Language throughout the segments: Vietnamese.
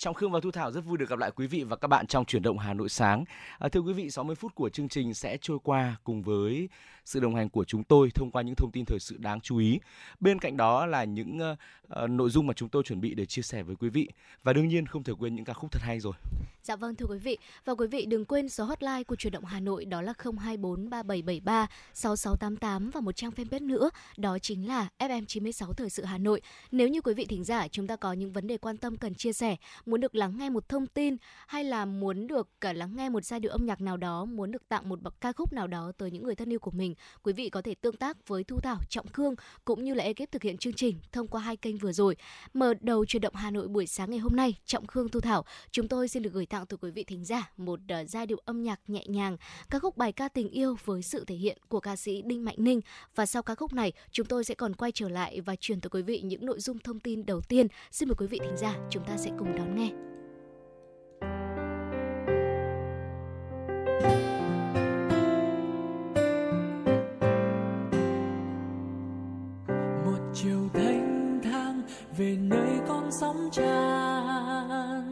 Trọng Khương và Thu Thảo rất vui được gặp lại quý vị và các bạn trong chuyển động Hà Nội sáng. À, thưa quý vị, 60 phút của chương trình sẽ trôi qua cùng với sự đồng hành của chúng tôi thông qua những thông tin thời sự đáng chú ý. Bên cạnh đó là những uh, nội dung mà chúng tôi chuẩn bị để chia sẻ với quý vị và đương nhiên không thể quên những ca khúc thật hay rồi. Dạ vâng thưa quý vị và quý vị đừng quên số hotline của chuyển động Hà Nội đó là 024 3773 6688 và một trang fanpage nữa đó chính là FM 96 thời sự Hà Nội. Nếu như quý vị thính giả chúng ta có những vấn đề quan tâm cần chia sẻ, muốn được lắng nghe một thông tin hay là muốn được cả lắng nghe một giai điệu âm nhạc nào đó, muốn được tặng một bậc ca khúc nào đó tới những người thân yêu của mình, quý vị có thể tương tác với Thu Thảo, Trọng Khương cũng như là ekip thực hiện chương trình thông qua hai kênh vừa rồi. Mở đầu chuyển động Hà Nội buổi sáng ngày hôm nay, Trọng Khương Thu Thảo, chúng tôi xin được gửi tặng tới quý vị thính giả một uh, giai điệu âm nhạc nhẹ nhàng, ca khúc bài ca tình yêu với sự thể hiện của ca sĩ Đinh Mạnh Ninh và sau ca khúc này chúng tôi sẽ còn quay trở lại và truyền tới quý vị những nội dung thông tin đầu tiên. Xin mời quý vị thính giả chúng ta sẽ cùng đón nghe nghe. Một chiều thanh thang về nơi con sóng tràn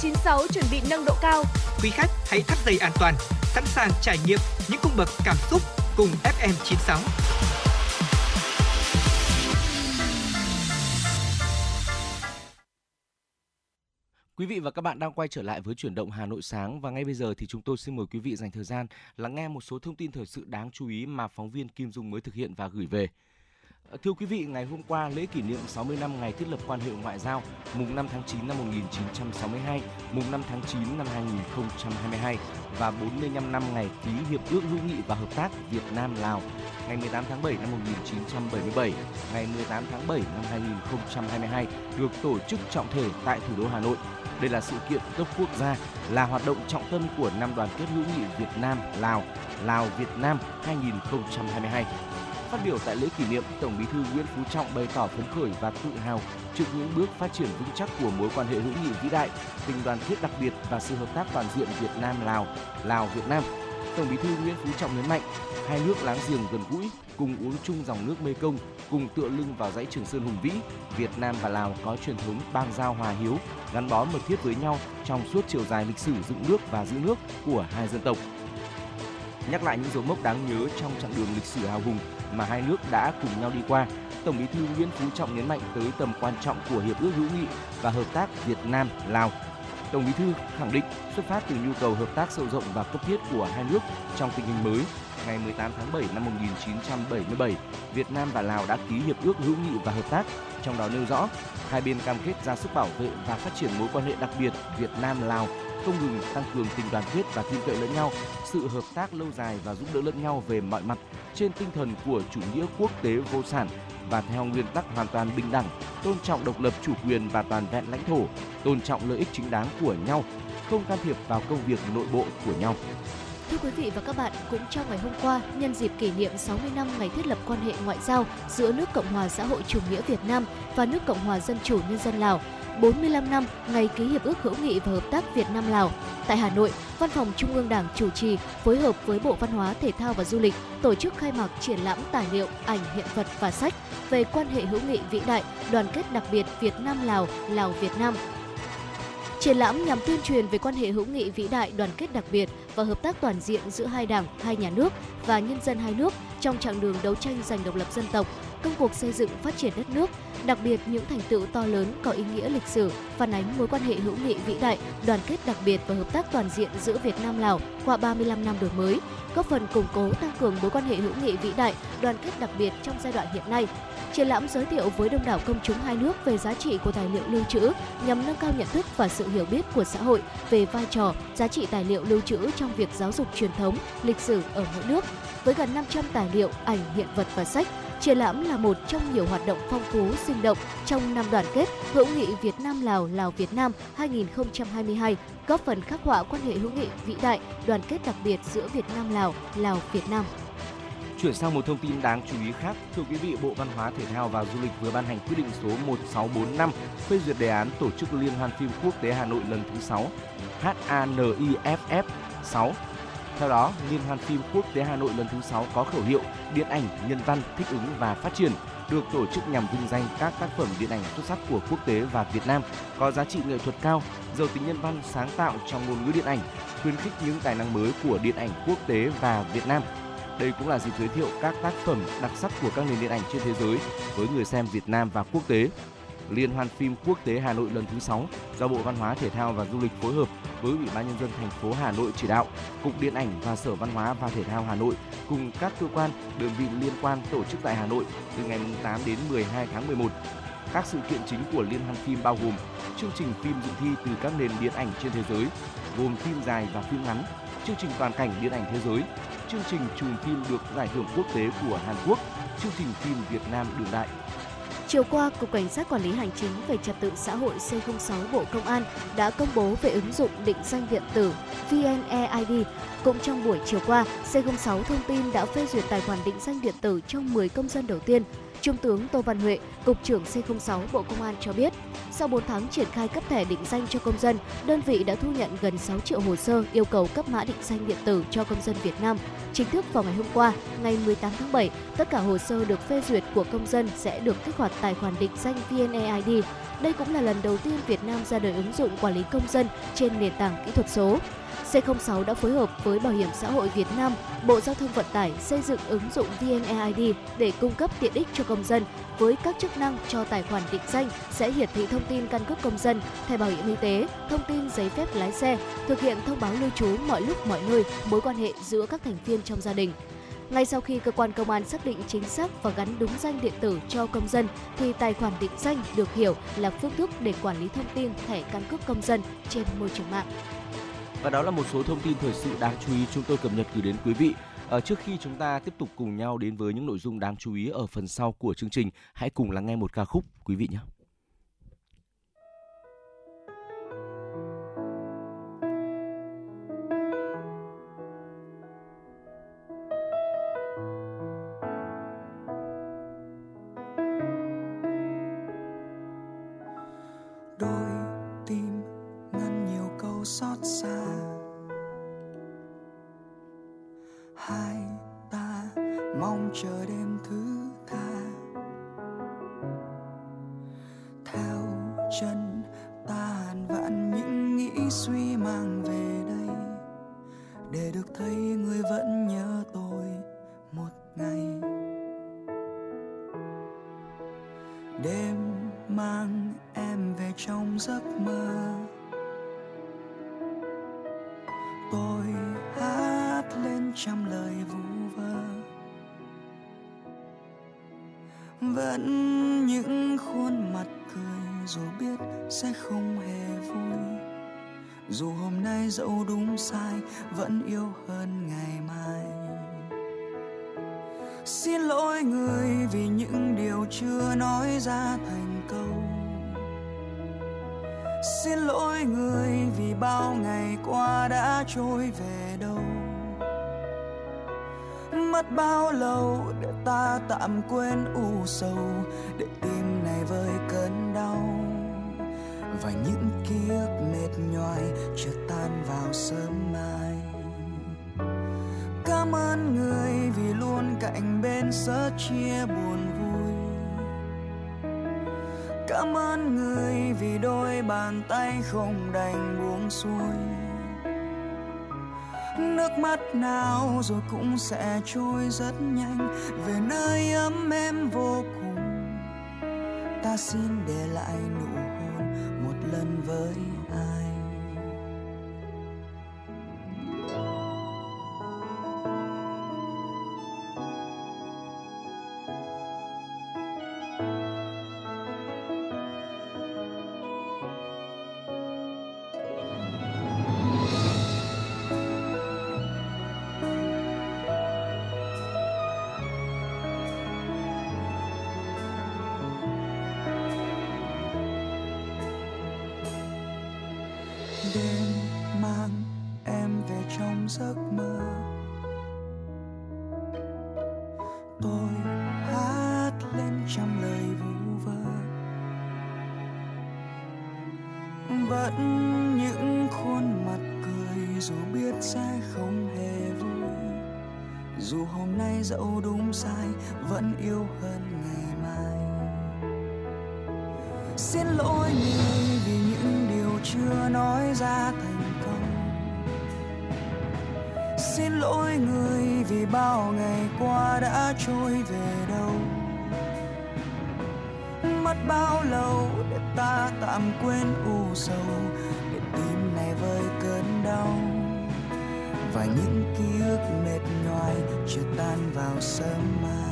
96 chuẩn bị nâng độ cao. Quý khách hãy thắt dây an toàn, sẵn sàng trải nghiệm những cung bậc cảm xúc cùng FM 96. Quý vị và các bạn đang quay trở lại với chuyển động Hà Nội sáng và ngay bây giờ thì chúng tôi xin mời quý vị dành thời gian lắng nghe một số thông tin thời sự đáng chú ý mà phóng viên Kim Dung mới thực hiện và gửi về. Thưa quý vị, ngày hôm qua lễ kỷ niệm 60 năm ngày thiết lập quan hệ ngoại giao, mùng 5 tháng 9 năm 1962, mùng 5 tháng 9 năm 2022 và 45 năm ngày ký hiệp ước hữu nghị và hợp tác Việt Nam Lào, ngày 18 tháng 7 năm 1977, ngày 18 tháng 7 năm 2022 được tổ chức trọng thể tại thủ đô Hà Nội. Đây là sự kiện cấp quốc gia, là hoạt động trọng tâm của năm đoàn kết hữu nghị Việt Nam Lào, Lào Việt Nam 2022 Phát biểu tại lễ kỷ niệm, Tổng Bí thư Nguyễn Phú Trọng bày tỏ phấn khởi và tự hào trước những bước phát triển vững chắc của mối quan hệ hữu nghị vĩ đại, tình đoàn kết đặc biệt và sự hợp tác toàn diện Việt Nam Lào, Lào Việt Nam. Tổng Bí thư Nguyễn Phú Trọng nhấn mạnh, hai nước láng giềng gần gũi, cùng uống chung dòng nước Mê Công, cùng tựa lưng vào dãy Trường Sơn hùng vĩ, Việt Nam và Lào có truyền thống bang giao hòa hiếu, gắn bó mật thiết với nhau trong suốt chiều dài lịch sử dựng nước và giữ nước của hai dân tộc. Nhắc lại những dấu mốc đáng nhớ trong chặng đường lịch sử hào hùng mà hai nước đã cùng nhau đi qua, Tổng Bí thư Nguyễn Phú Trọng nhấn mạnh tới tầm quan trọng của hiệp ước hữu nghị và hợp tác Việt Nam Lào. Tổng Bí thư khẳng định xuất phát từ nhu cầu hợp tác sâu rộng và cấp thiết của hai nước trong tình hình mới, ngày 18 tháng 7 năm 1977, Việt Nam và Lào đã ký hiệp ước hữu nghị và hợp tác, trong đó nêu rõ hai bên cam kết ra sức bảo vệ và phát triển mối quan hệ đặc biệt Việt Nam Lào không ngừng tăng cường tình đoàn kết và tin cậy lẫn nhau, sự hợp tác lâu dài và giúp đỡ lẫn nhau về mọi mặt trên tinh thần của chủ nghĩa quốc tế vô sản và theo nguyên tắc hoàn toàn bình đẳng, tôn trọng độc lập chủ quyền và toàn vẹn lãnh thổ, tôn trọng lợi ích chính đáng của nhau, không can thiệp vào công việc nội bộ của nhau. Thưa quý vị và các bạn, cũng trong ngày hôm qua, nhân dịp kỷ niệm 60 năm ngày thiết lập quan hệ ngoại giao giữa nước Cộng hòa xã hội chủ nghĩa Việt Nam và nước Cộng hòa Dân chủ Nhân dân Lào, 45 năm ngày ký hiệp ước hữu nghị và hợp tác Việt Nam Lào. Tại Hà Nội, Văn phòng Trung ương Đảng chủ trì phối hợp với Bộ Văn hóa Thể thao và Du lịch tổ chức khai mạc triển lãm tài liệu, ảnh, hiện vật và sách về quan hệ hữu nghị vĩ đại, đoàn kết đặc biệt Việt Nam Lào, Lào Việt Nam Triển lãm nhằm tuyên truyền về quan hệ hữu nghị vĩ đại, đoàn kết đặc biệt và hợp tác toàn diện giữa hai đảng, hai nhà nước và nhân dân hai nước trong chặng đường đấu tranh giành độc lập dân tộc, công cuộc xây dựng phát triển đất nước, đặc biệt những thành tựu to lớn có ý nghĩa lịch sử, phản ánh mối quan hệ hữu nghị vĩ đại, đoàn kết đặc biệt và hợp tác toàn diện giữa Việt Nam Lào qua 35 năm đổi mới, góp phần củng cố tăng cường mối quan hệ hữu nghị vĩ đại, đoàn kết đặc biệt trong giai đoạn hiện nay. Triển lãm giới thiệu với đông đảo công chúng hai nước về giá trị của tài liệu lưu trữ nhằm nâng cao nhận thức và sự hiểu biết của xã hội về vai trò, giá trị tài liệu lưu trữ trong việc giáo dục truyền thống, lịch sử ở mỗi nước. Với gần 500 tài liệu, ảnh, hiện vật và sách, Triển lãm là một trong nhiều hoạt động phong phú, sinh động trong năm đoàn kết hữu nghị Việt Nam Lào Lào Việt Nam 2022, góp phần khắc họa quan hệ hữu nghị vĩ đại, đoàn kết đặc biệt giữa Việt Nam Lào, Lào Việt Nam. Chuyển sang một thông tin đáng chú ý khác, thưa quý vị, Bộ Văn hóa Thể thao và Du lịch vừa ban hành quyết định số 1645 phê duyệt đề án tổ chức Liên hoan phim quốc tế Hà Nội lần thứ 6 HANIFF 6 theo đó, Liên hoan phim quốc tế Hà Nội lần thứ 6 có khẩu hiệu Điện ảnh, nhân văn, thích ứng và phát triển được tổ chức nhằm vinh danh các tác phẩm điện ảnh xuất sắc của quốc tế và Việt Nam có giá trị nghệ thuật cao, giàu tính nhân văn sáng tạo trong ngôn ngữ điện ảnh, khuyến khích những tài năng mới của điện ảnh quốc tế và Việt Nam. Đây cũng là dịp giới thiệu các tác phẩm đặc sắc của các nền điện ảnh trên thế giới với người xem Việt Nam và quốc tế. Liên hoan phim quốc tế Hà Nội lần thứ 6 do Bộ Văn hóa Thể thao và Du lịch phối hợp với Ủy ban nhân dân thành phố Hà Nội chỉ đạo, Cục Điện ảnh và Sở Văn hóa và Thể thao Hà Nội cùng các cơ quan, đơn vị liên quan tổ chức tại Hà Nội từ ngày 8 đến 12 tháng 11. Các sự kiện chính của liên hoan phim bao gồm chương trình phim dự thi từ các nền điện ảnh trên thế giới, gồm phim dài và phim ngắn, chương trình toàn cảnh điện ảnh thế giới, chương trình chùm phim được giải thưởng quốc tế của Hàn Quốc, chương trình phim Việt Nam đương đại, Chiều qua, Cục Cảnh sát Quản lý Hành chính về Trật tự xã hội C06 Bộ Công an đã công bố về ứng dụng định danh điện tử VNeID. Cũng trong buổi chiều qua, C06 thông tin đã phê duyệt tài khoản định danh điện tử cho 10 công dân đầu tiên. Trung tướng Tô Văn Huệ, Cục trưởng C06 Bộ Công an cho biết, sau 4 tháng triển khai cấp thẻ định danh cho công dân, đơn vị đã thu nhận gần 6 triệu hồ sơ yêu cầu cấp mã định danh điện tử cho công dân Việt Nam. Chính thức vào ngày hôm qua, ngày 18 tháng 7, tất cả hồ sơ được phê duyệt của công dân sẽ được kích hoạt tài khoản định danh VNeID. Đây cũng là lần đầu tiên Việt Nam ra đời ứng dụng quản lý công dân trên nền tảng kỹ thuật số. C06 đã phối hợp với Bảo hiểm xã hội Việt Nam, Bộ Giao thông Vận tải xây dựng ứng dụng VNeID để cung cấp tiện ích cho công dân với các chức năng cho tài khoản định danh sẽ hiển thị thông tin căn cước công dân, thẻ bảo hiểm y tế, thông tin giấy phép lái xe, thực hiện thông báo lưu trú mọi lúc mọi nơi, mối quan hệ giữa các thành viên trong gia đình. Ngay sau khi cơ quan công an xác định chính xác và gắn đúng danh điện tử cho công dân thì tài khoản định danh được hiểu là phương thức để quản lý thông tin thẻ căn cước công dân trên môi trường mạng. Và đó là một số thông tin thời sự đáng chú ý chúng tôi cập nhật gửi đến quý vị. À, trước khi chúng ta tiếp tục cùng nhau đến với những nội dung đáng chú ý ở phần sau của chương trình, hãy cùng lắng nghe một ca khúc quý vị nhé. Dù hôm nay dẫu đúng sai, vẫn yêu hơn ngày mai. Xin lỗi người vì những điều chưa nói ra thành câu. Xin lỗi người vì bao ngày qua đã trôi về đâu. Mất bao lâu để ta tạm quên u sầu, để tim này vơi cơn đau. Và những ký ức mệt nhoài chưa tan vào sớm mai. Cảm ơn người vì luôn cạnh bên sớt chia buồn vui. Cảm ơn người vì đôi bàn tay không đành buông xuôi. Nước mắt nào rồi cũng sẽ trôi rất nhanh, về nơi ấm em vô cùng. Ta xin để lại nụ hôn một lần với xin lỗi người vì những điều chưa nói ra thành công. Xin lỗi người vì bao ngày qua đã trôi về đâu. Mất bao lâu để ta tạm quên u sầu, để tim này vơi cơn đau. Và những ký ức mệt nhoài chưa tan vào sớm mai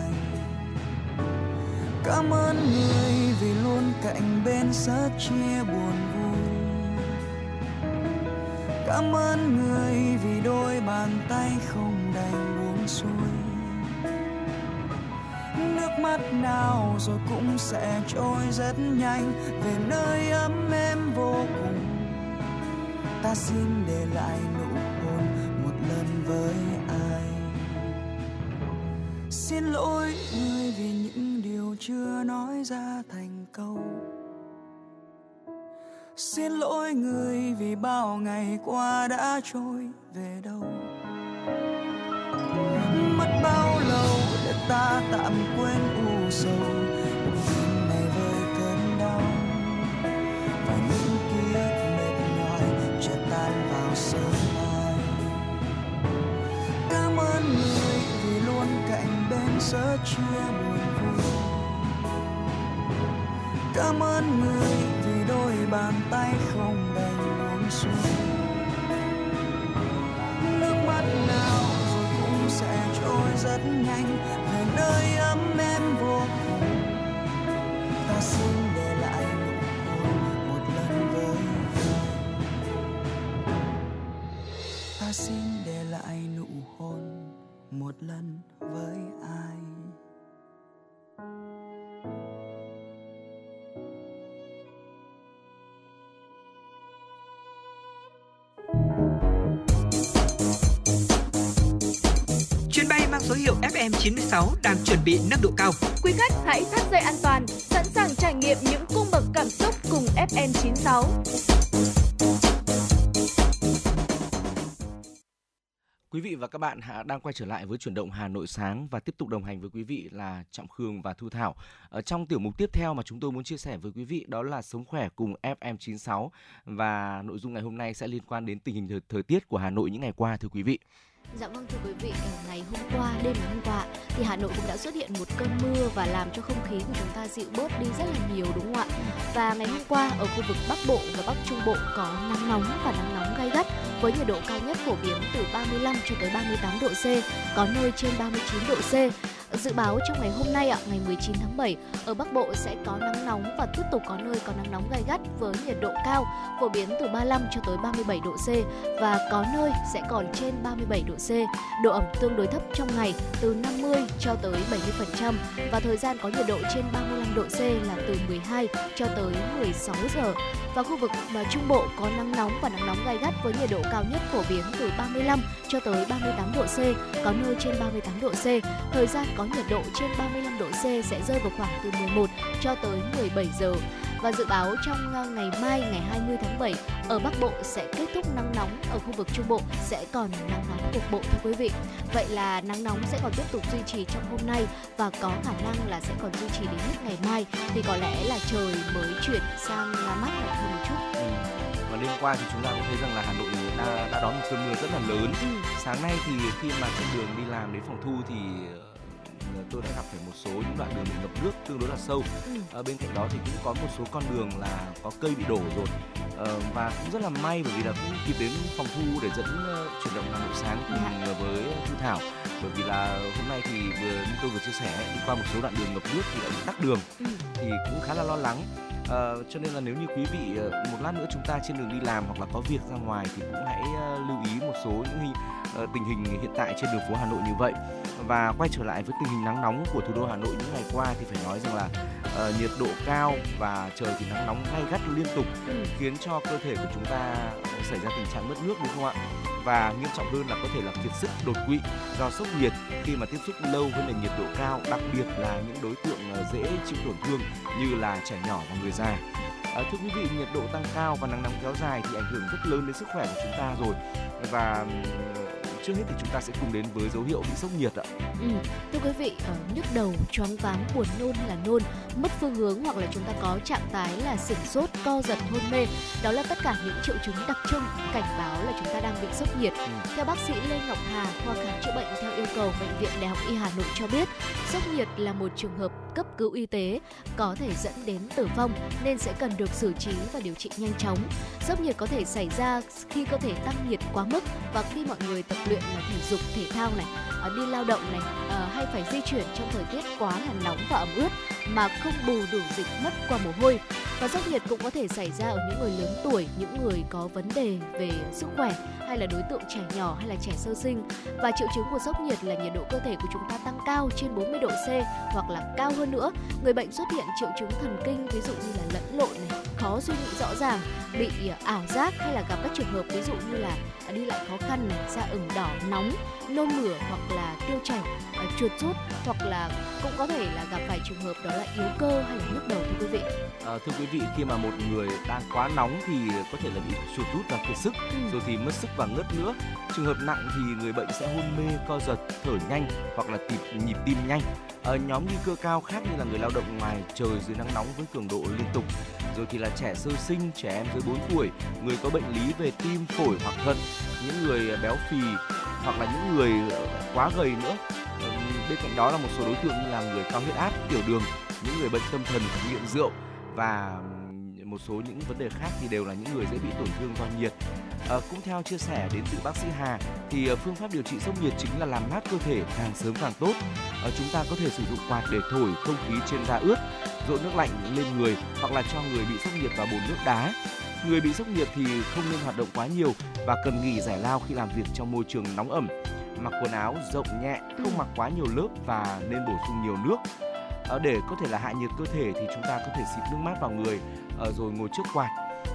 cảm ơn người vì luôn cạnh bên sẻ chia buồn vui. Cảm ơn người vì đôi bàn tay không đành buông xuôi. Nước mắt nào rồi cũng sẽ trôi rất nhanh, về nơi ấm êm vô cùng. Ta xin để lại nụ hôn một lần với ai. Xin lỗi người vì những chưa nói ra thành câu. Xin lỗi người vì bao ngày qua đã trôi về đâu. Mất bao lâu để ta tạm quên u sầu. Tình này với cơn đau và những ký mệt nhòi chợt tan vào sương mai. Cảm ơn người vì luôn cạnh bên giữa chia cảm ơn người vì đôi bàn tay không đành buông xuôi nước mắt nào rồi cũng sẽ trôi rất nhanh, về nơi ấm em vô cùng. Ta xin để lại nụ hôn một lần với ta xin để lại nụ hôn một lần với anh FM96 đang chuẩn bị nâng độ cao. Quý khách hãy thắt dây an toàn, sẵn sàng trải nghiệm những cung bậc cảm xúc cùng FN96. Quý vị và các bạn đang quay trở lại với chuyển động Hà Nội sáng và tiếp tục đồng hành với quý vị là Trọng Khương và Thu Thảo. Ở trong tiểu mục tiếp theo mà chúng tôi muốn chia sẻ với quý vị đó là sống khỏe cùng FM96 và nội dung ngày hôm nay sẽ liên quan đến tình hình thời, thời tiết của Hà Nội những ngày qua thưa quý vị. Dạ vâng thưa quý vị, ờ, ngày hôm qua, đêm ngày hôm qua thì Hà Nội cũng đã xuất hiện một cơn mưa và làm cho không khí của chúng ta dịu bớt đi rất là nhiều đúng không ạ? Và ngày hôm qua ở khu vực Bắc Bộ và Bắc Trung Bộ có nắng nóng và nắng nóng gay gắt với nhiệt độ cao nhất phổ biến từ 35 cho tới 38 độ C, có nơi trên 39 độ C. Dự báo trong ngày hôm nay ạ, ngày 19 tháng 7, ở Bắc Bộ sẽ có nắng nóng và tiếp tục có nơi có nắng nóng gai gắt với nhiệt độ cao, phổ biến từ 35 cho tới 37 độ C và có nơi sẽ còn trên 37 độ C. Độ ẩm tương đối thấp trong ngày từ 50 cho tới 70% và thời gian có nhiệt độ trên 35 độ C là từ 12 cho tới 16 giờ. Và khu vực mà Trung Bộ có nắng nóng và nắng nóng gai gắt với nhiệt độ cao nhất phổ biến từ 35 cho tới 38 độ C, có nơi trên 38 độ C. Thời gian có nhiệt độ trên 35 độ C sẽ rơi vào khoảng từ 11 cho tới 17 giờ. Và dự báo trong ờ, ngày mai ngày 20 tháng 7 ở Bắc Bộ sẽ kết thúc nắng nóng, ở khu vực Trung Bộ sẽ còn nắng nóng cục bộ thưa quý vị. Vậy là nắng nóng sẽ còn tiếp tục duy trì trong hôm nay và có khả năng là sẽ còn duy trì đến hết ngày mai thì có lẽ là trời mới chuyển sang là mát lạnh hơn một chút. Ừ. Và đêm qua thì chúng ta cũng thấy rằng là Hà Nội đã, đã đón một cơn mưa rất là lớn. Ừ. Sáng nay thì khi mà trên đường đi làm đến phòng thu thì ờ, tôi đã gặp phải một số những đoạn đường bị ngập nước tương đối là sâu. Ở bên cạnh đó thì cũng có một số con đường là có cây bị đổ rồi. Ờ, và cũng rất là may bởi vì là cũng kịp đến phòng thu để dẫn ờ, chuyển động Hà Nội sáng cùng ờ, với Thu Thảo. Bởi vì là hôm nay thì vừa như tôi vừa chia sẻ đi qua một số đoạn đường ngập nước thì đã bị tắc đường Ừ. thì cũng khá là lo lắng. Ờ, cho nên là nếu như quý vị một lát nữa chúng ta trên đường đi làm hoặc là có việc ra ngoài thì cũng hãy lưu ý một số những hình, tình hình hiện tại trên đường phố Hà Nội như vậy và quay trở lại với tình hình nắng nóng của thủ đô Hà Nội những ngày qua thì phải nói rằng là ờ, nhiệt độ cao và trời thì nắng nóng gay gắt liên tục Ừ. khiến cho cơ thể của chúng ta xảy ra tình trạng mất nước đúng không ạ? Và nghiêm trọng hơn là có thể là kiệt sức đột quỵ do sốc nhiệt khi mà tiếp xúc lâu với nền nhiệt độ cao, đặc biệt là những đối tượng ờ, dễ chịu tổn thương như là trẻ nhỏ và người già. À, thưa quý vị, nhiệt độ tăng cao và nắng nóng kéo dài thì ảnh hưởng rất lớn đến sức khỏe của chúng ta rồi. Và trước hết thì chúng ta sẽ cùng đến với dấu hiệu bị sốc nhiệt ạ. Ừ. Thưa quý vị, ở nhức đầu, choáng váng, buồn nôn hay là nôn, mất phương hướng hoặc là chúng ta có trạng thái là sửng sốt, co giật, hôn mê, đó là tất cả những triệu chứng đặc trưng cảnh báo là chúng ta đang bị sốc nhiệt. Ừ. Theo bác sĩ Lê Ngọc Hà, khoa khám chữa bệnh theo yêu cầu bệnh viện Đại học Y Hà Nội cho biết, sốc nhiệt là một trường hợp cấp cứu y tế có thể dẫn đến tử vong nên sẽ cần được xử trí và điều trị nhanh chóng. Sốc nhiệt có thể xảy ra khi cơ thể tăng nhiệt quá mức và khi mọi người tập luyện là thể dục thể thao này, à, đi lao động này à, hay phải di chuyển trong thời tiết quá là nóng và ẩm ướt mà không bù đủ dịch mất qua mồ hôi. Và sốc nhiệt cũng có thể xảy ra ở những người lớn tuổi, những người có vấn đề về sức khỏe hay là đối tượng trẻ nhỏ hay là trẻ sơ sinh. Và triệu chứng của sốc nhiệt là nhiệt độ cơ thể của chúng ta tăng cao trên 40 độ C hoặc là cao hơn nữa. Người bệnh xuất hiện triệu chứng thần kinh ví dụ như là lẫn lộn này, khó suy nghĩ rõ ràng, bị à, ảo giác hay là gặp các trường hợp ví dụ như là đi lại khó khăn này, da ửng đỏ, nóng, nôn mửa hoặc là tiêu chảy, à, chuột rút hoặc là cũng có thể là gặp phải trường hợp đó là yếu cơ hay là nhức đầu thưa quý vị. À, thưa quý vị, khi mà một người đang quá nóng thì có thể là bị chuột rút và kiệt sức, Ừ. rồi thì mất sức và ngất nữa. Trường hợp nặng thì người bệnh sẽ hôn mê, co giật, thở nhanh hoặc là nhịp nhịp tim nhanh. Ở nhóm nguy cơ cao khác như là người lao động ngoài trời dưới nắng nóng với cường độ liên tục. rồi thì là trẻ sơ sinh, trẻ em dưới 4 tuổi, người có bệnh lý về tim, phổi hoặc thận, những người béo phì hoặc là những người quá gầy nữa. Bên cạnh đó là một số đối tượng như là người cao huyết áp, tiểu đường, những người bệnh tâm thần, nghiện rượu và một số những vấn đề khác thì đều là những người dễ bị tổn thương do nhiệt. À, cũng theo chia sẻ đến từ bác sĩ Hà thì phương pháp điều trị sốc nhiệt chính là làm mát cơ thể càng sớm càng tốt. À, chúng ta có thể sử dụng quạt để thổi không khí trên da ướt, dội nước lạnh lên người hoặc là cho người bị sốc nhiệt vào bồn nước đá. Người bị sốc nhiệt thì không nên hoạt động quá nhiều và cần nghỉ giải lao khi làm việc trong môi trường nóng ẩm. Mặc quần áo rộng nhẹ, không mặc quá nhiều lớp và nên bổ sung nhiều nước Ờ, Ờ, để có thể là hạ nhiệt cơ thể thì chúng ta có thể xịt nước mát vào người ờ, rồi ngồi trước quạt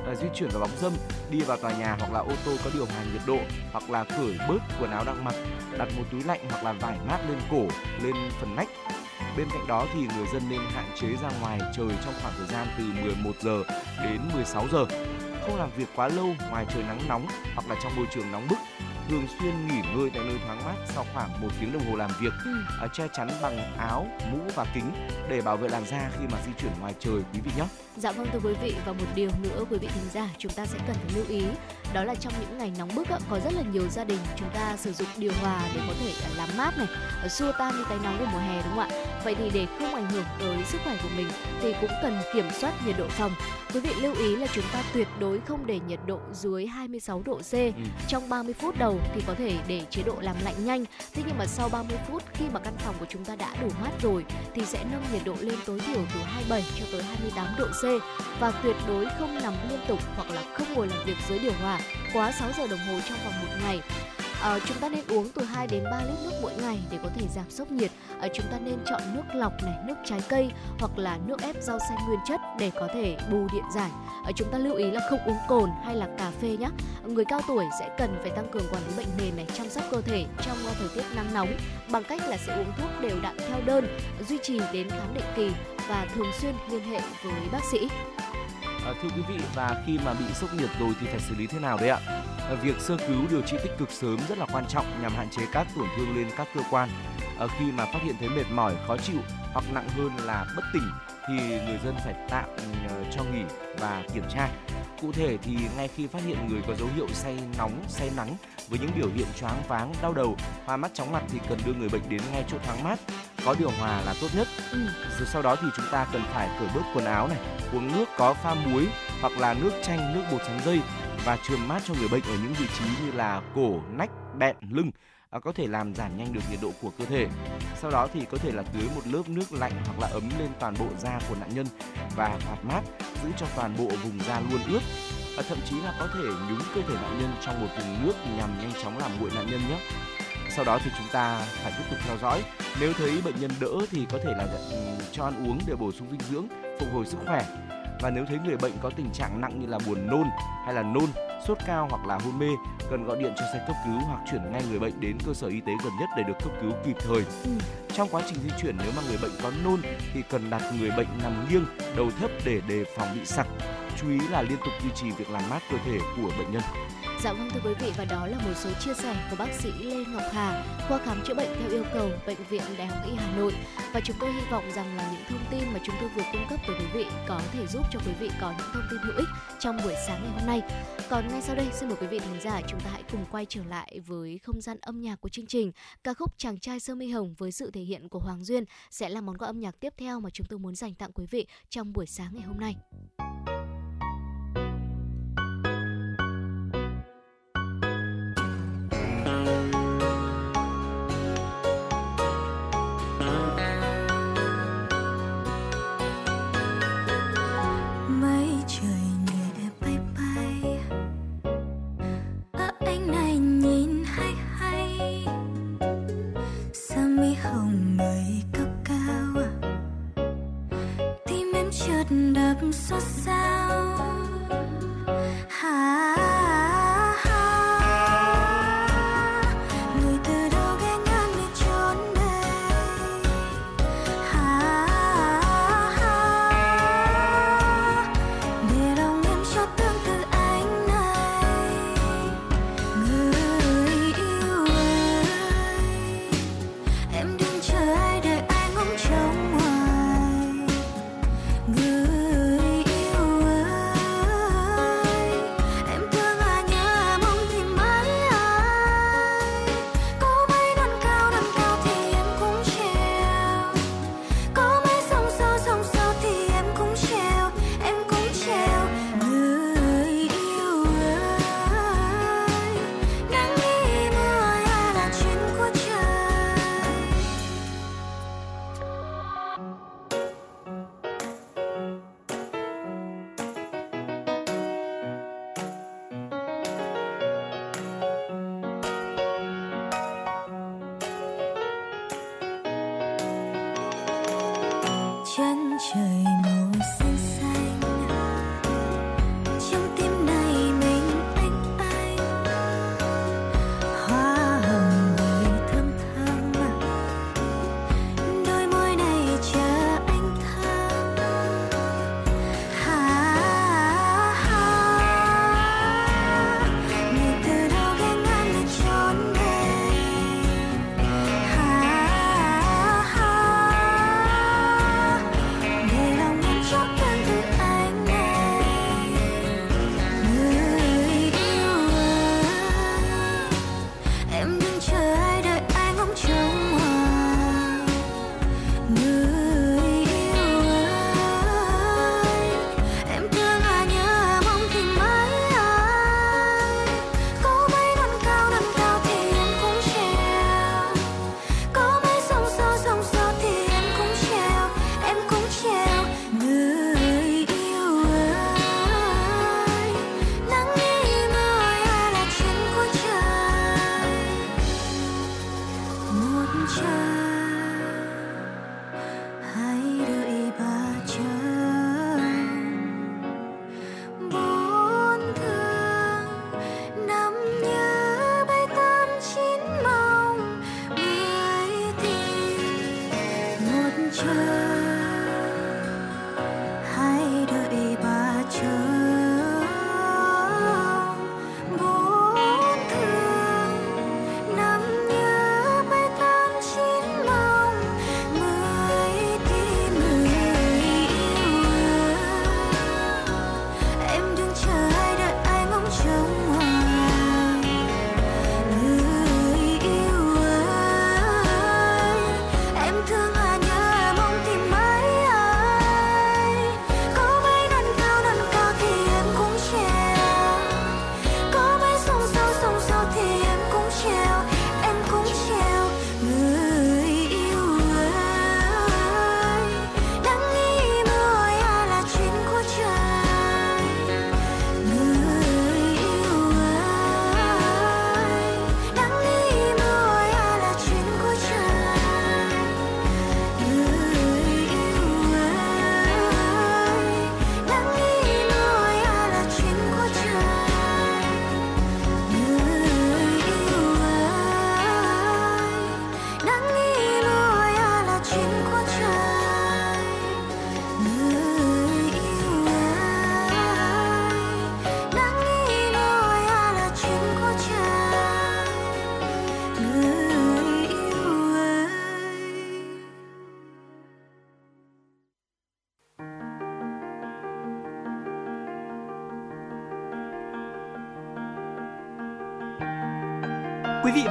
ờ, di chuyển vào bóng dâm đi vào tòa nhà hoặc là ô tô có điều hòa nhiệt độ, hoặc là cởi bớt quần áo đang mặc, đặt một túi lạnh hoặc là vải mát lên cổ, lên phần nách Bên cạnh đó thì người dân nên hạn chế ra ngoài trời trong khoảng thời gian từ 11 giờ đến 16 giờ. Không làm việc quá lâu ngoài trời nắng nóng hoặc là trong môi trường nóng bức thường xuyên nghỉ ngơi tại nơi thoáng mát sau khoảng một tiếng đồng hồ làm việc, ừ. À, che chắn bằng áo, mũ và kính để bảo vệ làn da khi mà di chuyển ngoài trời quý vị nhé. Dạ vâng thưa quý vị và một điều nữa quý vị thính giả chúng ta sẽ cần phải lưu ý đó là trong những ngày nóng bức có rất là nhiều gia đình chúng ta sử dụng điều hòa để có thể à, làm mát này, à, xua tan đi cái nóng của mùa hè đúng không ạ? Vậy thì để không ảnh hưởng tới sức khỏe của mình thì cũng cần kiểm soát nhiệt độ phòng. Quý vị lưu ý là chúng ta tuyệt đối không để nhiệt độ dưới 26 độ C. Ừ. Trong 30 phút đầu thì có thể để chế độ làm lạnh nhanh. Thế nhưng mà sau 30 phút khi mà căn phòng của chúng ta đã đủ mát rồi thì sẽ nâng nhiệt độ lên tối thiểu từ 27 cho tới 28 độ C và tuyệt đối không nằm liên tục hoặc là không ngồi làm việc dưới điều hòa quá 6 giờ đồng hồ trong vòng một ngày. À, chúng ta nên uống từ 2 đến 3 lít nước mỗi ngày để có thể giảm sốc nhiệt. À, chúng ta nên chọn nước lọc này, nước trái cây hoặc là nước ép rau xanh nguyên chất để có thể bù điện giải. À, chúng ta lưu ý là không uống cồn hay là cà phê nhé. Người cao tuổi sẽ cần phải tăng cường quản lý bệnh nền này, chăm sóc cơ thể trong thời tiết nắng nóng bằng cách là sẽ uống thuốc đều đặn theo đơn, duy trì đến khám định kỳ và thường xuyên liên hệ với bác sĩ. À, thưa quý vị và khi mà bị sốc nhiệt rồi thì phải xử lý thế nào đấy ạ? À, việc sơ cứu điều trị tích cực sớm rất là quan trọng nhằm hạn chế các tổn thương lên các cơ quan. À, khi mà phát hiện thấy mệt mỏi, khó chịu hoặc nặng hơn là bất tỉnh thì người dân phải tạm uh, cho nghỉ và kiểm tra. Cụ thể thì ngay khi phát hiện người có dấu hiệu say nóng, say nắng với những biểu hiện choáng váng, đau đầu, hoa mắt chóng mặt thì cần đưa người bệnh đến ngay chỗ thoáng mát, có điều hòa là tốt nhất. Ừ. Rồi sau đó thì chúng ta cần phải cởi bớt quần áo này, uống nước có pha muối hoặc là nước chanh, nước bột sắn dây và trường mát cho người bệnh ở những vị trí như là cổ, nách, bẹn, lưng à, có thể làm giảm nhanh được nhiệt độ của cơ thể. Sau đó thì có thể là tưới một lớp nước lạnh hoặc là ấm lên toàn bộ da của nạn nhân và quạt mát giữ cho toàn bộ vùng da luôn ướt. Và thậm chí là có thể nhúng cơ thể nạn nhân trong một vùng nước nhằm nhanh chóng làm nguội nạn nhân nhé. Sau đó thì chúng ta phải tiếp tục theo dõi. Nếu thấy bệnh nhân đỡ thì có thể là ừ, cho ăn uống để bổ sung dinh dưỡng, phục hồi sức khỏe. Và nếu thấy người bệnh có tình trạng nặng như là buồn nôn hay là nôn, sốt cao hoặc là hôn mê, cần gọi điện cho xe cấp cứu hoặc chuyển ngay người bệnh đến cơ sở y tế gần nhất để được cấp cứu kịp thời. Ừ. Trong quá trình di chuyển nếu mà người bệnh có nôn thì cần đặt người bệnh nằm nghiêng, đầu thấp để đề phòng bị sặc. Chú ý là liên tục duy trì việc làm mát cơ thể của bệnh nhân. Dạ vâng thưa quý vị và đó là một số chia sẻ của bác sĩ Lê Ngọc Hà, khoa khám chữa bệnh theo yêu cầu Bệnh viện Đại học Y Hà Nội. Và chúng tôi hy vọng rằng là những thông tin mà chúng tôi vừa cung cấp tới quý vị có thể giúp cho quý vị có những thông tin hữu ích trong buổi sáng ngày hôm nay. Còn ngay sau đây xin mời quý vị thính giả chúng ta hãy cùng quay trở lại với không gian âm nhạc của chương trình. Ca khúc Chàng trai sơ mi hồng với sự thể hiện của Hoàng Duyên sẽ là món quà âm nhạc tiếp theo mà chúng tôi muốn dành tặng quý vị trong buổi sáng ngày hôm nay. Xót sao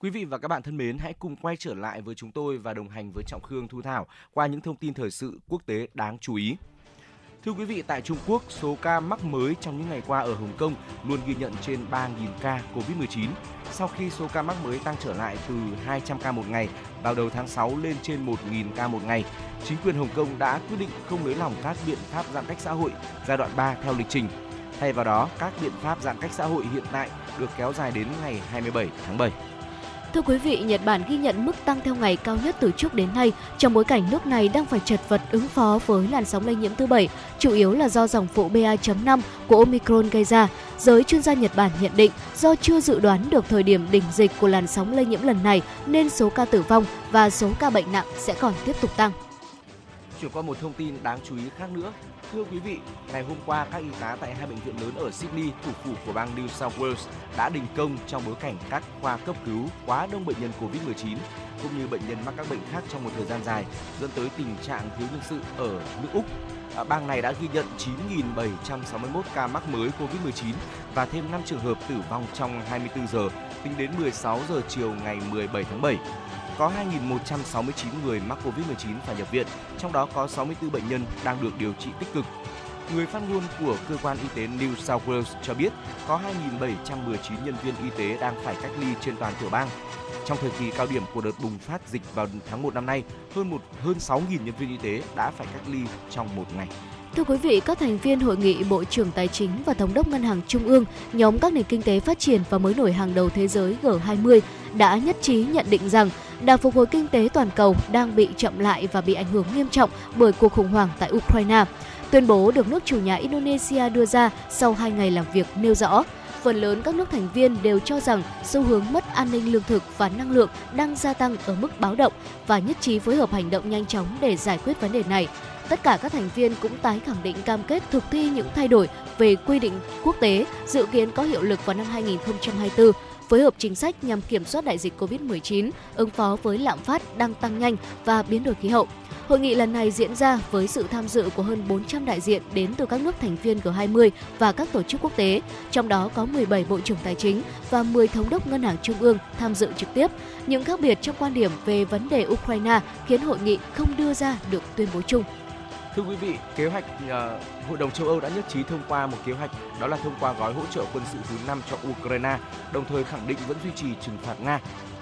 Quý vị và các bạn thân mến, hãy cùng quay trở lại với chúng tôi và đồng hành với Trọng Khương Thu Thảo qua những thông tin thời sự quốc tế đáng chú ý. Thưa quý vị, tại Trung Quốc, số ca mắc mới trong những ngày qua ở Hồng Kông luôn ghi nhận trên 3.000 ca COVID-19 sau khi số ca mắc mới tăng trở lại từ 200 ca một ngày vào đầu tháng 6 lên trên 1.000 ca một ngày. Chính quyền Hồng Kông đã quyết định không nới lỏng các biện pháp giãn cách xã hội giai đoạn 3 theo lịch trình. Thay vào đó, các biện pháp giãn cách xã hội hiện tại được kéo dài đến ngày 27 tháng 7. Thưa quý vị, Nhật Bản ghi nhận mức tăng theo ngày cao nhất từ trước đến nay trong bối cảnh nước này đang phải chật vật ứng phó với làn sóng lây nhiễm thứ bảy, chủ yếu là do dòng phụ BA.5 của Omicron gây ra. Giới chuyên gia Nhật Bản nhận định do chưa dự đoán được thời điểm đỉnh dịch của làn sóng lây nhiễm lần này nên số ca tử vong và số ca bệnh nặng sẽ còn tiếp tục tăng. Chuyển qua một thông tin đáng chú ý khác nữa. Thưa quý vị, ngày hôm qua các y tá tại hai bệnh viện lớn ở Sydney, thủ phủ của bang New South Wales đã đình công trong bối cảnh các khoa cấp cứu quá đông bệnh nhân Covid-19 cũng như bệnh nhân mắc các bệnh khác trong một thời gian dài, dẫn tới tình trạng thiếu nhân sự ở nước Úc. À, bang này đã ghi nhận 9.761 ca mắc mới Covid-19 và thêm 5 trường hợp tử vong trong 24 giờ, tính đến 16 giờ chiều ngày 17 tháng 7 có 2.169 người mắc Covid-19 phải nhập viện, trong đó có 64 bệnh nhân đang được điều trị tích cực. Người phát ngôn của cơ quan y tế New South Wales cho biết có 2.719 nhân viên y tế đang phải cách ly trên toàn tiểu bang. Trong thời kỳ cao điểm của đợt bùng phát dịch vào tháng 1 năm nay, hơn một hơn 6.000 nhân viên y tế đã phải cách ly trong một ngày. Thưa quý vị, các thành viên hội nghị Bộ trưởng Tài chính và Thống đốc Ngân hàng Trung ương, nhóm các nền kinh tế phát triển và mới nổi hàng đầu thế giới G20 đã nhất trí nhận định rằng đà phục hồi kinh tế toàn cầu đang bị chậm lại và bị ảnh hưởng nghiêm trọng bởi cuộc khủng hoảng tại Ukraine. Tuyên bố được nước chủ nhà Indonesia đưa ra sau hai ngày làm việc nêu rõ, phần lớn các nước thành viên đều cho rằng xu hướng mất an ninh lương thực và năng lượng đang gia tăng ở mức báo động và nhất trí phối hợp hành động nhanh chóng để giải quyết vấn đề này. Tất cả các thành viên cũng tái khẳng định cam kết thực thi những thay đổi về quy định quốc tế dự kiến có hiệu lực vào năm 2024 phối hợp chính sách nhằm kiểm soát đại dịch COVID-19, ứng phó với lạm phát đang tăng nhanh và biến đổi khí hậu. Hội nghị lần này diễn ra với sự tham dự của hơn 400 đại diện đến từ các nước thành viên G20 và các tổ chức quốc tế, trong đó có 17 bộ trưởng tài chính và 10 thống đốc ngân hàng trung ương tham dự trực tiếp. Những khác biệt trong quan điểm về vấn đề Ukraine khiến hội nghị không đưa ra được tuyên bố chung. Thưa quý vị, kế hoạch uh, Hội đồng châu Âu đã nhất trí thông qua một kế hoạch đó là thông qua gói hỗ trợ quân sự thứ 5 cho Ukraine, đồng thời khẳng định vẫn duy trì trừng phạt Nga.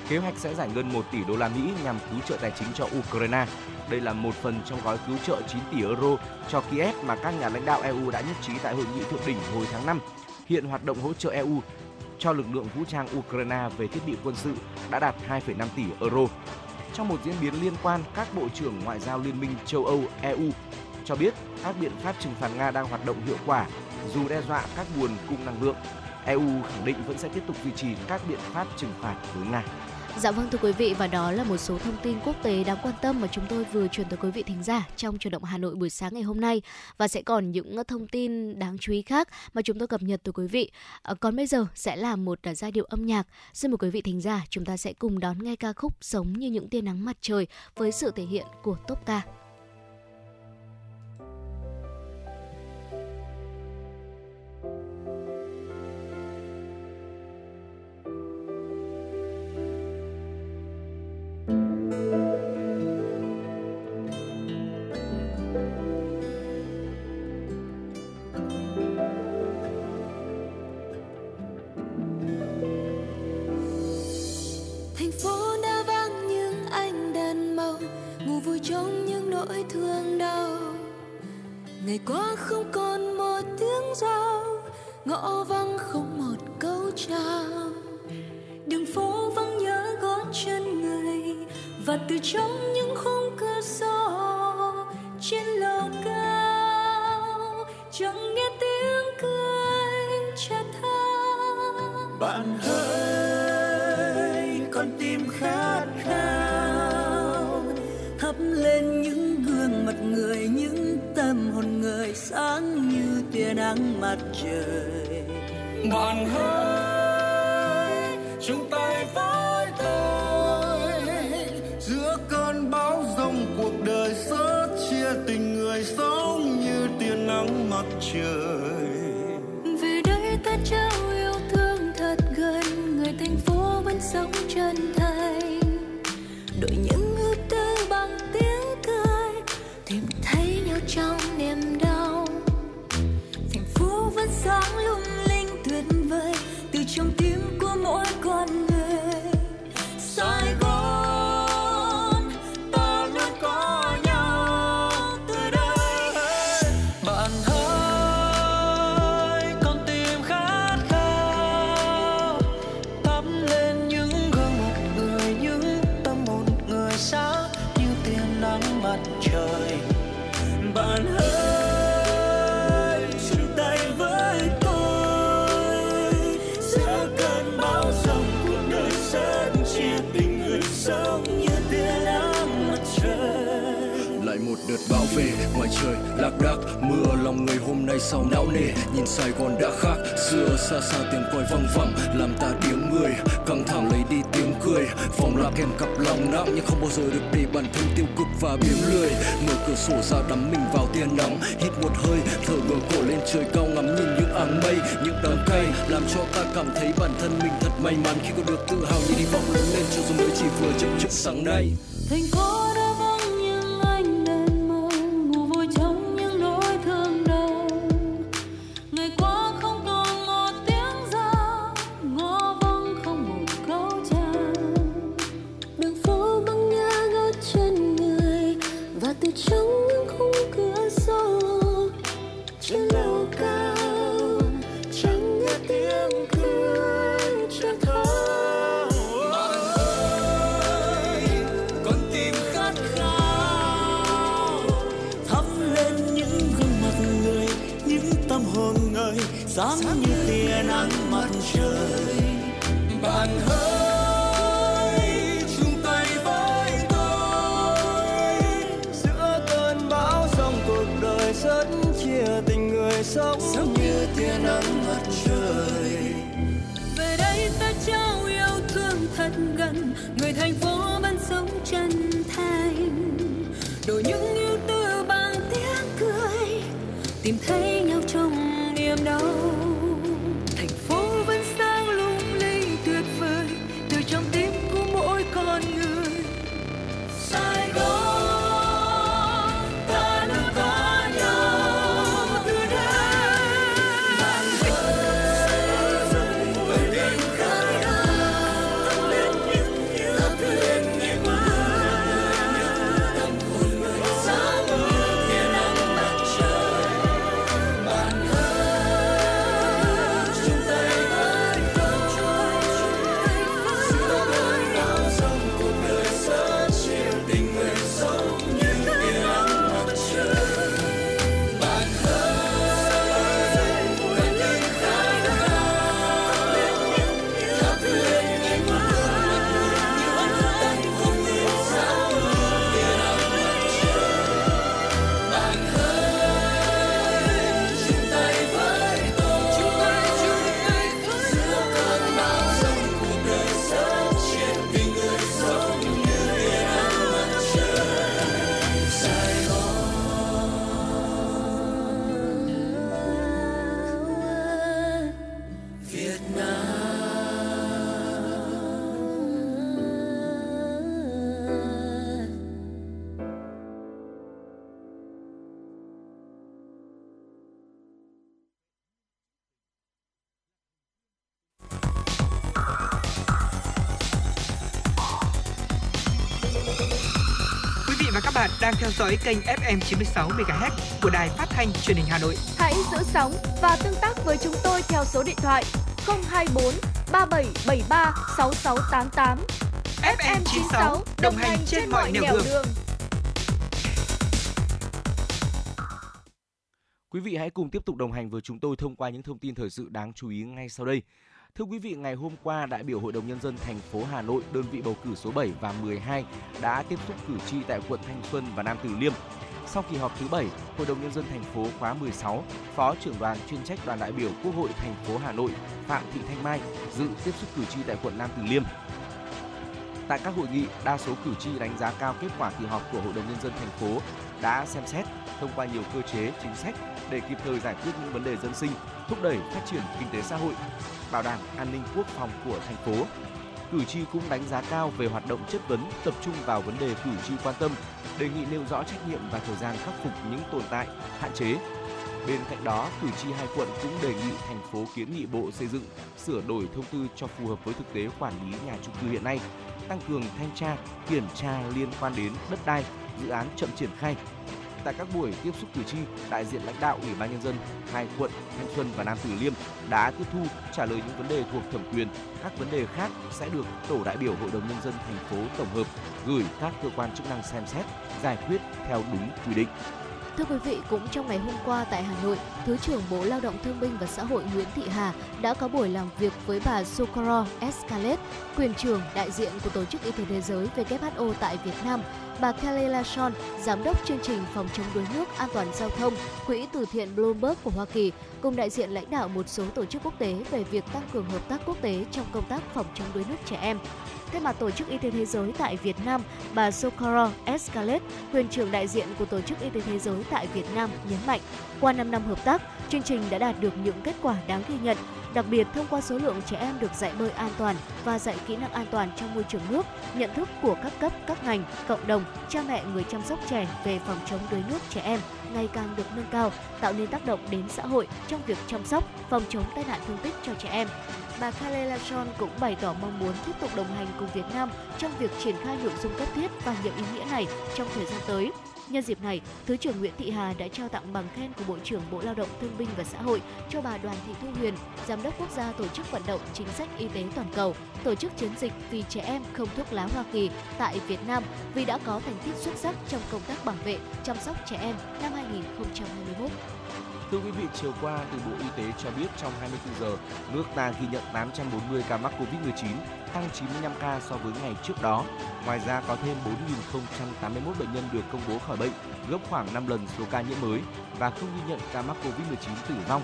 Kế hoạch sẽ giải ngân 1 tỷ đô la Mỹ nhằm cứu trợ tài chính cho Ukraine. Đây là một phần trong gói cứu trợ 9 tỷ euro cho Kiev mà các nhà lãnh đạo EU đã nhất trí tại hội nghị thượng đỉnh hồi tháng 5. Hiện hoạt động hỗ trợ EU cho lực lượng vũ trang Ukraine về thiết bị quân sự đã đạt 2,5 tỷ euro. Trong một diễn biến liên quan, các bộ trưởng ngoại giao Liên minh châu Âu EU cho biết các biện pháp trừng phạt Nga đang hoạt động hiệu quả dù đe dọa các nguồn cung năng lượng. EU khẳng định vẫn sẽ tiếp tục duy trì các biện pháp trừng phạt với Nga. Dạ vâng thưa quý vị và đó là một số thông tin quốc tế đáng quan tâm mà chúng tôi vừa truyền tới quý vị thính giả trong chuyển động Hà Nội buổi sáng ngày hôm nay và sẽ còn những thông tin đáng chú ý khác mà chúng tôi cập nhật tới quý vị. À, còn bây giờ sẽ là một à, giai điệu âm nhạc. Xin mời quý vị thính giả chúng ta sẽ cùng đón nghe ca khúc Sống như những tia nắng mặt trời với sự thể hiện của Top Ca. về ngoài trời lạc đác, mưa, lòng người hôm nay sao não nề. Nhìn sài gòn đã khác, xưa xa xa tiếng còi văng vẳng làm ta tiếng người. Căng thẳng lấy đi tiếng cười phòng là kèm cặp lòng nặng, nhưng không bao giờ được để bản thân tiêu cực và biếng lười. Mở cửa sổ ra đắm mình vào tia nắng, hít một hơi, thở ngửa cổ lên trời cao ngắm nhìn những áng mây, những đám cây, làm cho ta cảm thấy bản thân mình thật may mắn. Khi có được tự hào nhìn đi vọng lớn lên cho dù mới chỉ vừa chậm chậm sáng nay. Thành phố đang theo dõi kênh FM 96 MHz của đài phát thanh truyền hình Hà Nội. Hãy giữ sóng và tương tác với chúng tôi theo số điện thoại 024 3773 6688. FM 96 đồng hành trên mọi nẻo đường. Quý vị hãy cùng tiếp tục đồng hành với chúng tôi thông qua những thông tin thời sự đáng chú ý ngay sau đây. Thưa quý vị, ngày hôm qua, đại biểu Hội đồng Nhân dân thành phố Hà Nội, đơn vị bầu cử số 7 và 12 đã tiếp xúc cử tri tại quận Thanh Xuân và Nam Từ Liêm. Sau kỳ họp thứ 7, Hội đồng Nhân dân thành phố khóa 16, Phó trưởng đoàn chuyên trách đoàn đại biểu Quốc hội thành phố Hà Nội Phạm Thị Thanh Mai dự tiếp xúc cử tri tại quận Nam Từ Liêm. Tại các hội nghị, đa số cử tri đánh giá cao kết quả kỳ họp của Hội đồng Nhân dân thành phố đã xem xét thông qua nhiều cơ chế, chính sách để kịp thời giải quyết những vấn đề dân sinh, thúc đẩy phát triển kinh tế xã hội, bảo đảm an ninh quốc phòng của thành phố. Cử tri cũng đánh giá cao về hoạt động chất vấn tập trung vào vấn đề cử tri quan tâm, đề nghị nêu rõ trách nhiệm và thời gian khắc phục những tồn tại, hạn chế. Bên cạnh đó, cử tri hai quận cũng đề nghị thành phố kiến nghị Bộ Xây dựng sửa đổi thông tư cho phù hợp với thực tế quản lý nhà trung cư hiện nay, tăng cường thanh tra, kiểm tra liên quan đến đất đai, dự án chậm triển khai, Tại các buổi tiếp xúc cử tri, đại diện lãnh đạo Ủy ban nhân dân hai quận Thanh Xuân và Nam Từ Liêm đã tiếp thu trả lời những vấn đề thuộc thẩm quyền. Các vấn đề khác sẽ được tổ đại biểu Hội đồng nhân dân thành phố tổng hợp gửi các cơ quan chức năng xem xét, giải quyết theo đúng quy định. Thưa quý vị, cũng trong ngày hôm qua tại Hà Nội, Thứ trưởng Bộ Lao động Thương binh và Xã hội Nguyễn Thị Hà đã có buổi làm việc với bà Socorro Escalet, quyền trưởng đại diện của Tổ chức Y tế Thế giới WHO tại Việt Nam bà Kelly Lashon, giám đốc chương trình phòng chống đuối nước an toàn giao thông, Quỹ từ thiện Bloomberg của Hoa Kỳ, cùng đại diện lãnh đạo một số tổ chức quốc tế về việc tăng cường hợp tác quốc tế trong công tác phòng chống đuối nước trẻ em. Thay mặt Tổ chức Y tế Thế giới tại Việt Nam, bà Socorro Escalet, quyền trưởng đại diện của Tổ chức Y tế Thế giới tại Việt Nam nhấn mạnh, qua 5 năm hợp tác, chương trình đã đạt được những kết quả đáng ghi nhận Đặc biệt, thông qua số lượng trẻ em được dạy bơi an toàn và dạy kỹ năng an toàn trong môi trường nước, nhận thức của các cấp, các ngành, cộng đồng, cha mẹ người chăm sóc trẻ về phòng chống đuối nước trẻ em ngày càng được nâng cao, tạo nên tác động đến xã hội trong việc chăm sóc, phòng chống tai nạn thương tích cho trẻ em. Bà Khaled Lachon cũng bày tỏ mong muốn tiếp tục đồng hành cùng Việt Nam trong việc triển khai nội dung cấp thiết và nhiệm ý nghĩa này trong thời gian tới Nhân dịp này, Thứ trưởng Nguyễn Thị Hà đã trao tặng bằng khen của Bộ trưởng Bộ Lao động Thương binh và Xã hội cho bà Đoàn Thị Thu Huyền, Giám đốc Quốc gia Tổ chức Vận động Chính sách Y tế Toàn cầu, tổ chức chiến dịch vì trẻ em không thuốc lá Hoa Kỳ tại Việt Nam vì đã có thành tích xuất sắc trong công tác bảo vệ, chăm sóc trẻ em năm 2021. Thưa quý vị, chiều qua từ Bộ Y tế cho biết trong 24 giờ, nước ta ghi nhận 840 ca mắc Covid-19, tăng 95 ca so với ngày trước đó. Ngoài ra có thêm 4.081 bệnh nhân được công bố khỏi bệnh, gấp khoảng 5 lần số ca nhiễm mới và không ghi nhận ca mắc Covid-19 tử vong.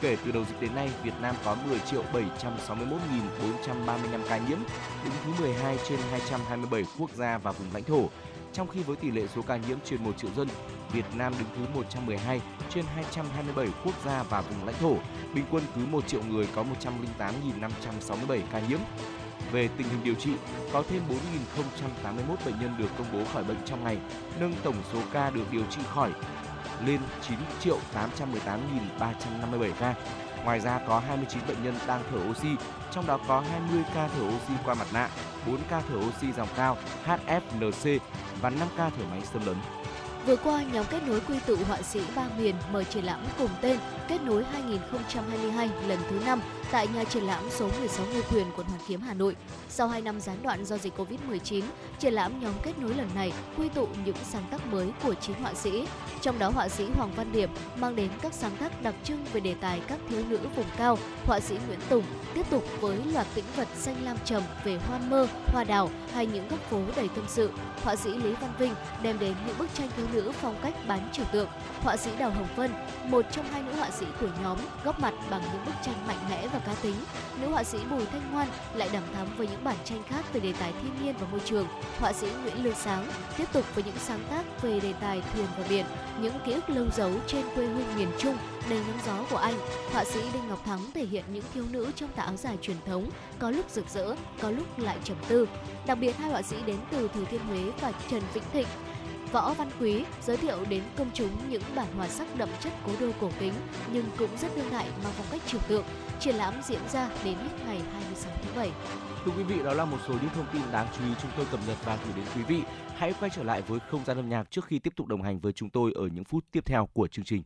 Kể từ đầu dịch đến nay, Việt Nam có 10 triệu 761.435 ca nhiễm, đứng thứ 12 trên 227 quốc gia và vùng lãnh thổ. Trong khi với tỷ lệ số ca nhiễm trên 1 triệu dân, Việt Nam đứng thứ 112 trên 227 quốc gia và vùng lãnh thổ, bình quân cứ 1 triệu người có 108.567 ca nhiễm. Về tình hình điều trị, có thêm 4.081 bệnh nhân được công bố khỏi bệnh trong ngày, nâng tổng số ca được điều trị khỏi lên 9 triệu 818.357 ca. Ngoài ra có 29 bệnh nhân đang thở oxy, trong đó có 20 ca thở oxy qua mặt nạ, 4 ca thở oxy dòng cao HFNC và 5 ca thở máy xâm lấn. Vừa qua, nhóm kết nối quy tụ họa sĩ ba miền mở triển lãm cùng tên Kết nối 2022 lần thứ 5 tại nhà triển lãm số 16 Ngô Quyền, quận Hoàn Kiếm, Hà Nội. Sau 2 năm gián đoạn do dịch Covid-19, triển lãm nhóm kết nối lần này quy tụ những sáng tác mới của chín họa sĩ. Trong đó họa sĩ Hoàng Văn Điểm mang đến các sáng tác đặc trưng về đề tài các thiếu nữ vùng cao. Họa sĩ Nguyễn Tùng tiếp tục với loạt tĩnh vật xanh lam trầm về hoa mơ, hoa đào hay những góc phố đầy tâm sự. Họa sĩ Lý Văn Vinh đem đến những bức tranh thiếu nữ phong cách bán trừu tượng. Họa sĩ Đào Hồng Vân, một trong hai nữ họa sĩ của nhóm, góp mặt bằng những bức tranh mạnh mẽ và cá tính. Nữ họa sĩ Bùi Thanh Ngoan lại đằm thắm với những bản tranh khác về đề tài thiên nhiên và môi trường. Họa sĩ Nguyễn Lương Sáng tiếp tục với những sáng tác về đề tài thuyền và biển, những ký ức lâu dấu trên quê hương miền Trung đầy nắng gió của anh. Họa sĩ Đinh Ngọc Thắng thể hiện những thiếu nữ trong tà áo dài truyền thống, có lúc rực rỡ, có lúc lại trầm tư. Đặc biệt hai họa sĩ đến từ Thừa Thiên Huế và Trần Vĩnh Thịnh Võ Văn Quý giới thiệu đến công chúng những bản hòa sắc đậm chất cố đô cổ kính nhưng cũng rất đương đại mang phong cách trừu tượng. Triển lãm diễn ra đến hết ngày 26 tháng 7. Thưa quý vị, đó là một số những thông tin đáng chú ý chúng tôi cập nhật và gửi đến quý vị. Hãy quay trở lại với không gian âm nhạc trước khi tiếp tục đồng hành với chúng tôi ở những phút tiếp theo của chương trình.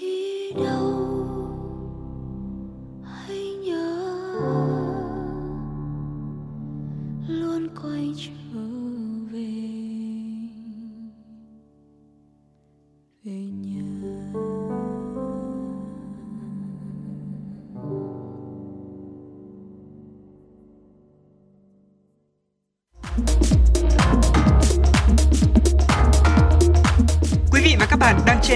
Đi đâu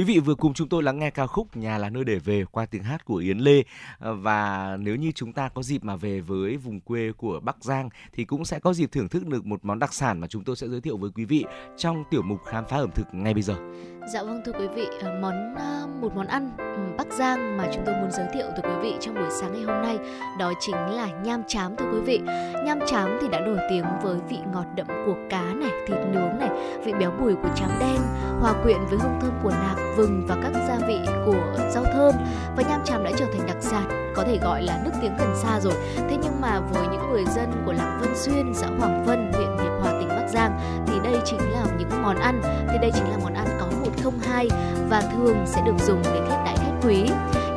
Quý vị vừa cùng chúng tôi lắng nghe ca khúc Nhà là nơi để về qua tiếng hát của Yến Lê ờ, và nếu như chúng ta có dịp mà về với vùng quê của Bắc Giang thì cũng sẽ có dịp thưởng thức được một món đặc sản mà chúng tôi sẽ giới thiệu với quý vị trong tiểu mục khám phá ẩm thực ngay bây giờ. Dạ vâng thưa quý vị, à, món à, một món ăn ừ, Bắc Giang mà chúng tôi muốn giới thiệu tới quý vị trong buổi sáng ngày hôm nay đó chính là nham chám thưa quý vị. Nham chám thì đã nổi tiếng với vị ngọt đậm của cá này, thịt nướng này, vị béo bùi của chám đen, hòa quyện với hương thơm của nạc, vừng và các gia vị của rau thơm và nham chám đã trở thành đặc sản có thể gọi là nước tiếng gần xa rồi. Thế nhưng mà với những người dân của làng Vân Xuyên, xã Hoàng Vân, huyện Hiệp Hòa, tỉnh Bắc Giang thì đây chính là những món ăn, thì đây chính là món ăn thông hai và thường sẽ được dùng để thiết đãi khách quý.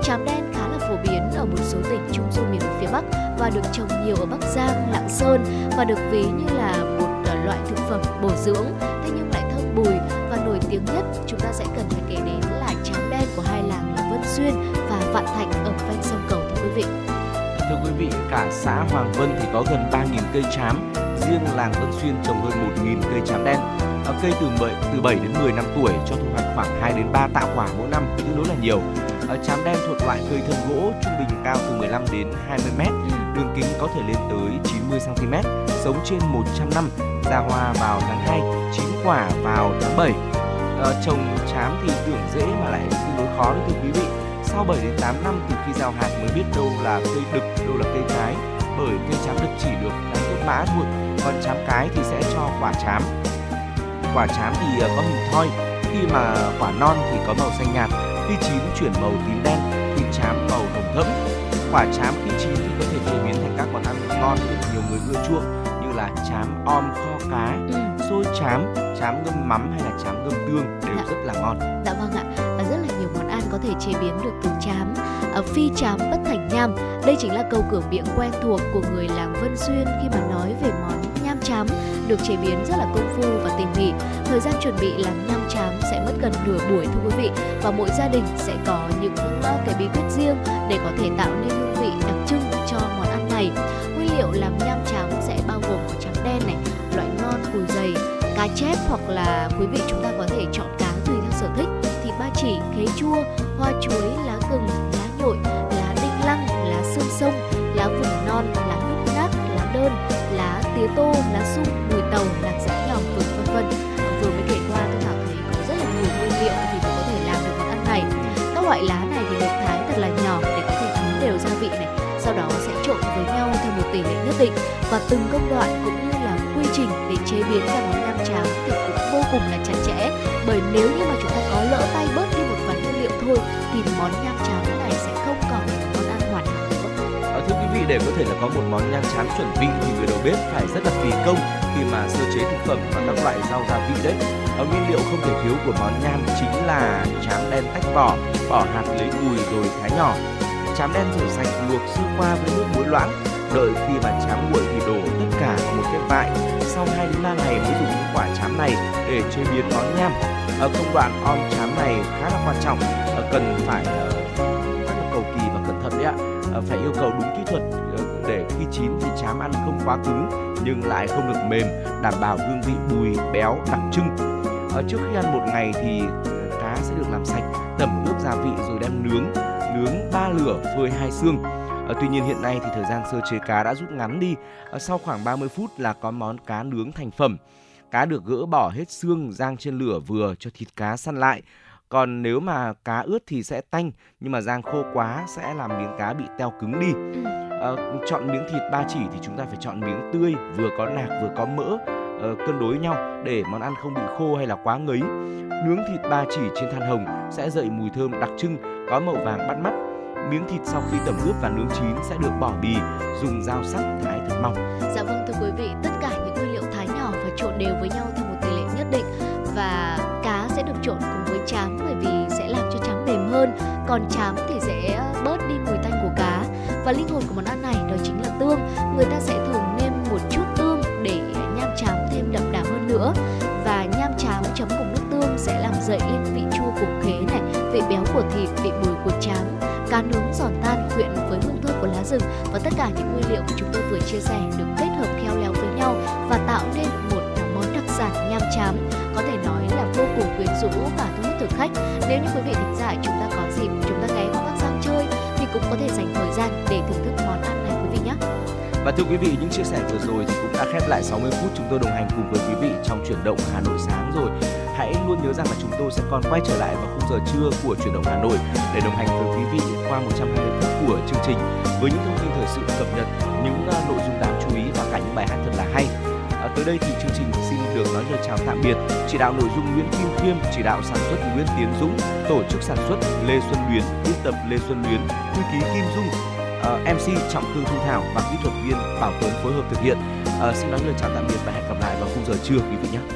Chám đen khá là phổ biến ở một số tỉnh trung du miền núi phía Bắc và được trồng nhiều ở Bắc Giang, Lạng Sơn và được ví như là một ờ, loại thực phẩm bổ dưỡng, thế nhưng lại thơm bùi và nổi tiếng nhất chúng ta sẽ cần phải kể đến là chám đen của hai làng là Vân Xuyên và Vạn Thạnh ở ven sông Cầu thưa quý vị. Thưa quý vị, cả xã Hoàng Vân thì có gần 3.000 cây chám, riêng làng Vân Xuyên trồng hơn 1.000 cây chám đen. Ở cây từ 7, từ 7 đến 10 năm tuổi cho thu hoạch khoảng 2 đến 3 tạ quả mỗi năm, tương đối là nhiều. Ở chám đen thuộc loại cây thân gỗ trung bình cao từ 15 đến 20 mét, đường kính có thể lên tới 90 cm, sống trên 100 năm, ra hoa vào tháng 2, chín quả vào tháng 7. uh, trồng chám thì tưởng dễ mà lại tương đối khó đấy thưa quý vị sau 7 đến 8 năm từ khi gieo hạt mới biết đâu là cây đực đâu là cây cái bởi cây chám đực chỉ được cái tốt mã thôi còn chám cái thì sẽ cho quả chám quả chám thì uh, có hình thoi khi mà quả non thì có màu xanh nhạt khi chín chuyển màu tím đen thịt chám màu hồng thẫm quả chám khi chín thì có thể chế biến thành các món ăn ngon được nhiều người ưa chuộng như là chám om kho cá Ừ. xôi chám chám ngâm mắm hay là chám ngâm tương đều Dạ. rất là ngon Dạ vâng ạ, và rất là nhiều món ăn có thể chế biến được từ chám. À, phi chám bất thành nham, đây chính là câu cửa miệng quen thuộc của người làng Vân Xuyên khi mà nói về món nham chám được chế biến rất là công phu và tỉ mỉ. Thời gian chuẩn bị làm nham chám sẽ mất gần nửa buổi thưa quý vị và mỗi gia đình sẽ có những cái bí quyết riêng để có thể tạo nên hương vị đặc trưng cho món ăn này. Nguyên liệu làm nham chám sẽ bao gồm có trắng đen này, loại ngon cùi dày, cá chép hoặc là quý vị chúng ta có thể chọn cá tùy theo sở thích thịt ba chỉ khế chua hoa chuối lá gừng lá nhội lá đinh lăng lá xương sông lá vừng non lá núc nát lá đơn lá tía tô lá sung tàu làm giã nhòm vừng vân vân. Vừa mới kể qua tôi thảo thấy có rất là nhiều nguyên liệu thì mới có thể làm được món ăn này. Các loại lá này thì được thái thật là nhỏ để có thể thấm đều gia vị này sau đó sẽ trộn với nhau theo một tỷ lệ nhất định. Và từng công đoạn cũng như là quy trình để chế biến ra món nam cháo thì cũng vô cùng là chặt chẽ. Bởi nếu như mà chúng ta có lỡ tay bớt đi một vài nguyên liệu thôi thì món nam cháo này sẽ không còn là món ăn hoàn hảo nữa. À, thưa quý vị để có thể là có một món nam cháo chuẩn vị thì người đầu bếp phải rất là kỳ công khi mà sơ chế thực phẩm và các loại rau gia vị đấy. Ở nguyên liệu không thể thiếu của món nham chính là chám đen tách vỏ, bỏ hạt lấy cùi rồi thái nhỏ. Chám đen rửa sạch luộc sơ qua với nước muối loãng, đợi khi mà chám nguội thì đổ tất cả vào một cái vại. Sau 2 đến 3 ngày mới dùng những quả chám này để chế biến món nham. Ở công đoạn om chám này khá là quan trọng cần phải ờ, rất là cầu kỳ và cẩn thận đấy ạ. Ờ, phải yêu cầu đúng kỹ thuật ờ, để khi chín thì chám ăn không quá cứng nhưng lại không được mềm, đảm bảo hương vị bùi béo đặc trưng. Ở trước khi ăn một ngày thì cá sẽ được làm sạch tẩm ướp gia vị rồi đem nướng. Nướng ba lửa, phơi hai xương. Ờ, tuy nhiên hiện nay thì thời gian sơ chế cá đã rút ngắn đi. Ờ, sau khoảng 30 phút là có món cá nướng thành phẩm. Cá được gỡ bỏ hết xương, rang trên lửa vừa cho thịt cá săn lại còn nếu mà cá ướt thì sẽ tanh nhưng mà rang khô quá sẽ làm miếng cá bị teo cứng đi. Ờ, chọn miếng thịt ba chỉ thì chúng ta phải chọn miếng tươi vừa có nạc vừa có mỡ ờ, cân đối nhau để món ăn không bị khô hay là quá ngấy. Nướng thịt ba chỉ trên than hồng sẽ dậy mùi thơm đặc trưng có màu vàng bắt mắt. Miếng thịt sau khi tẩm ướp và nướng chín sẽ được bỏ bì dùng dao sắc thái thật mỏng. Dạ vâng thưa quý vị, tất cả những nguyên liệu thái nhỏ và trộn đều với nhau hơn, còn chám thì sẽ ờ, bớt đi mùi tanh của cá. Và linh hồn của món ăn này đó chính là tương. Người ta sẽ thường nêm một chút tương để nham chám thêm đậm đà hơn nữa. Và nham chám chấm cùng nước tương sẽ làm dậy lên vị chua của khế này, vị béo của thịt, vị bùi của chám. Cá nướng giòn tan quyện với hương thơm của lá rừng và tất cả những nguyên liệu mà chúng tôi vừa chia sẻ được kết hợp khéo léo với nhau và tạo nên giản nham chám có thể nói là vô cùng quyến rũ và thu hút thực khách nếu như quý vị thính giả chúng ta có dịp chúng ta ghé vào Bắc Giang chơi thì cũng có thể dành thời gian để thưởng thức món ăn này quý vị nhé Và thưa quý vị, những chia sẻ vừa rồi thì cũng đã khép lại 60 phút chúng tôi đồng hành cùng với quý vị trong chuyển động Hà Nội sáng rồi. Hãy luôn nhớ rằng là chúng tôi sẽ còn quay trở lại vào khung giờ trưa của chuyển động Hà Nội để đồng hành với quý vị qua 120 phút của chương trình với những thông tin thời sự cập nhật, những à, nội dung đáng chú ý và cả những bài hát thật là hay. Tới đây thì chương trình xin được nói lời chào tạm biệt. Chỉ đạo nội dung Nguyễn Kim Khiêm, chỉ đạo sản xuất Nguyễn Tiến Dũng, tổ chức sản xuất Lê Xuân Luyến, biên tập Lê Xuân Luyến, thư ký Kim Dung, ờ, uh, MC Trọng Thư Thu Thảo và kỹ thuật viên Bảo Tuấn phối hợp thực hiện. Uh, xin nói lời chào tạm biệt và hẹn gặp lại vào khung giờ trưa quý vị nhé.